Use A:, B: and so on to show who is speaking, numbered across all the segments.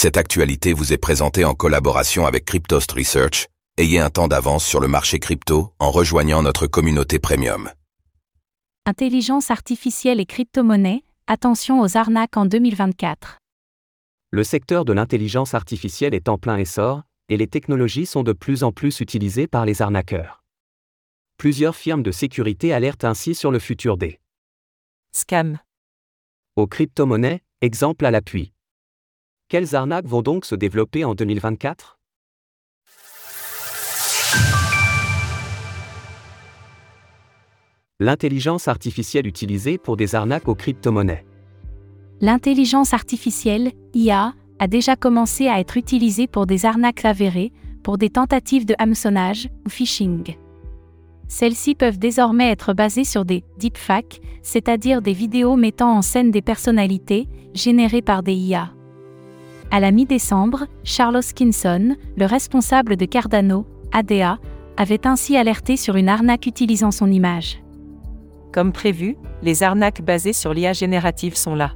A: Cette actualité vous est présentée en collaboration avec Cryptost Research. Ayez un temps d'avance sur le marché crypto en rejoignant notre communauté premium.
B: Intelligence artificielle et crypto-monnaie, attention aux arnaques en 2024.
C: Le secteur de l'intelligence artificielle est en plein essor, et les technologies sont de plus en plus utilisées par les arnaqueurs. Plusieurs firmes de sécurité alertent ainsi sur le futur des
D: Scam.
C: aux crypto-monnaies, exemple à l'appui. Quelles arnaques vont donc se développer en 2024 L'intelligence artificielle utilisée pour des arnaques aux crypto-monnaies.
B: L'intelligence artificielle, IA, a déjà commencé à être utilisée pour des arnaques avérées, pour des tentatives de hameçonnage ou phishing. Celles-ci peuvent désormais être basées sur des deepfakes, c'est-à-dire des vidéos mettant en scène des personnalités, générées par des IA. À la mi-décembre, Charles Hoskinson, le responsable de Cardano, ADA, avait ainsi alerté sur une arnaque utilisant son image.
D: Comme prévu, les arnaques basées sur l'IA générative sont là.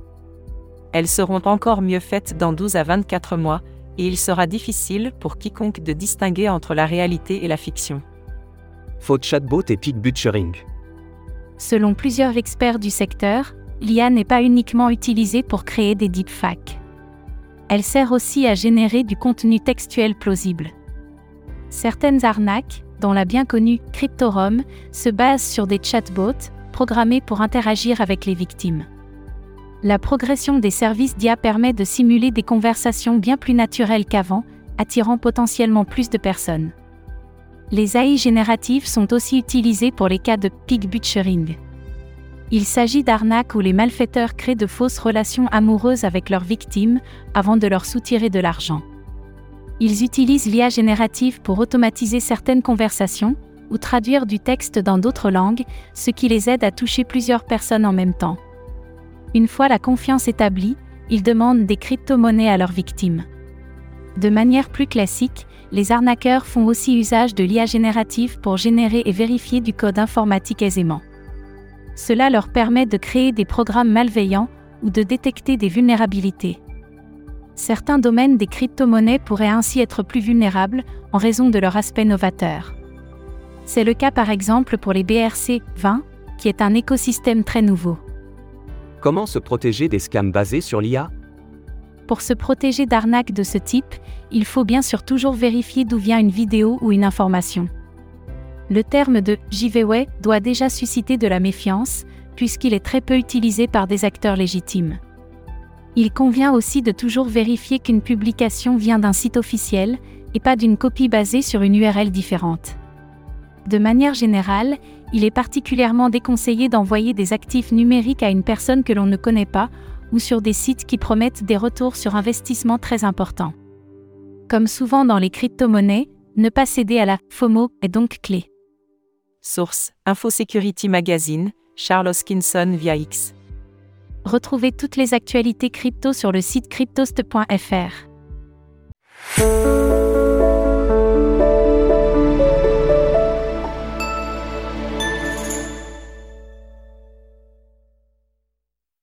D: Elles seront encore mieux faites dans 12 à 24 mois, et il sera difficile pour quiconque de distinguer entre la réalité et la fiction.
C: Faux chatbot et peak butchering.
B: Selon plusieurs experts du secteur, l'IA n'est pas uniquement utilisée pour créer des deepfakes. Elle sert aussi à générer du contenu textuel plausible. Certaines arnaques, dont la bien connue CryptoRom, se basent sur des chatbots, programmés pour interagir avec les victimes. La progression des services d'IA permet de simuler des conversations bien plus naturelles qu'avant, attirant potentiellement plus de personnes. Les AI génératives sont aussi utilisées pour les cas de pig butchering. Il s'agit d'arnaques où les malfaiteurs créent de fausses relations amoureuses avec leurs victimes avant de leur soutirer de l'argent. Ils utilisent l'IA générative pour automatiser certaines conversations ou traduire du texte dans d'autres langues, ce qui les aide à toucher plusieurs personnes en même temps. Une fois la confiance établie, ils demandent des crypto-monnaies à leurs victimes. De manière plus classique, les arnaqueurs font aussi usage de l'IA générative pour générer et vérifier du code informatique aisément. Cela leur permet de créer des programmes malveillants ou de détecter des vulnérabilités. Certains domaines des crypto-monnaies pourraient ainsi être plus vulnérables en raison de leur aspect novateur. C'est le cas par exemple pour les BRC20, qui est un écosystème très nouveau.
C: Comment se protéger des scams basés sur l'IA
B: Pour se protéger d'arnaques de ce type, il faut bien sûr toujours vérifier d'où vient une vidéo ou une information. Le terme de giveaway doit déjà susciter de la méfiance, puisqu'il est très peu utilisé par des acteurs légitimes. Il convient aussi de toujours vérifier qu'une publication vient d'un site officiel, et pas d'une copie basée sur une URL différente. De manière générale, il est particulièrement déconseillé d'envoyer des actifs numériques à une personne que l'on ne connaît pas, ou sur des sites qui promettent des retours sur investissement très importants. Comme souvent dans les crypto-monnaies, ne pas céder à la FOMO est donc clé.
D: Source Infosecurity Magazine, Charles Hoskinson via X.
B: Retrouvez toutes les actualités crypto sur le site cryptost.fr.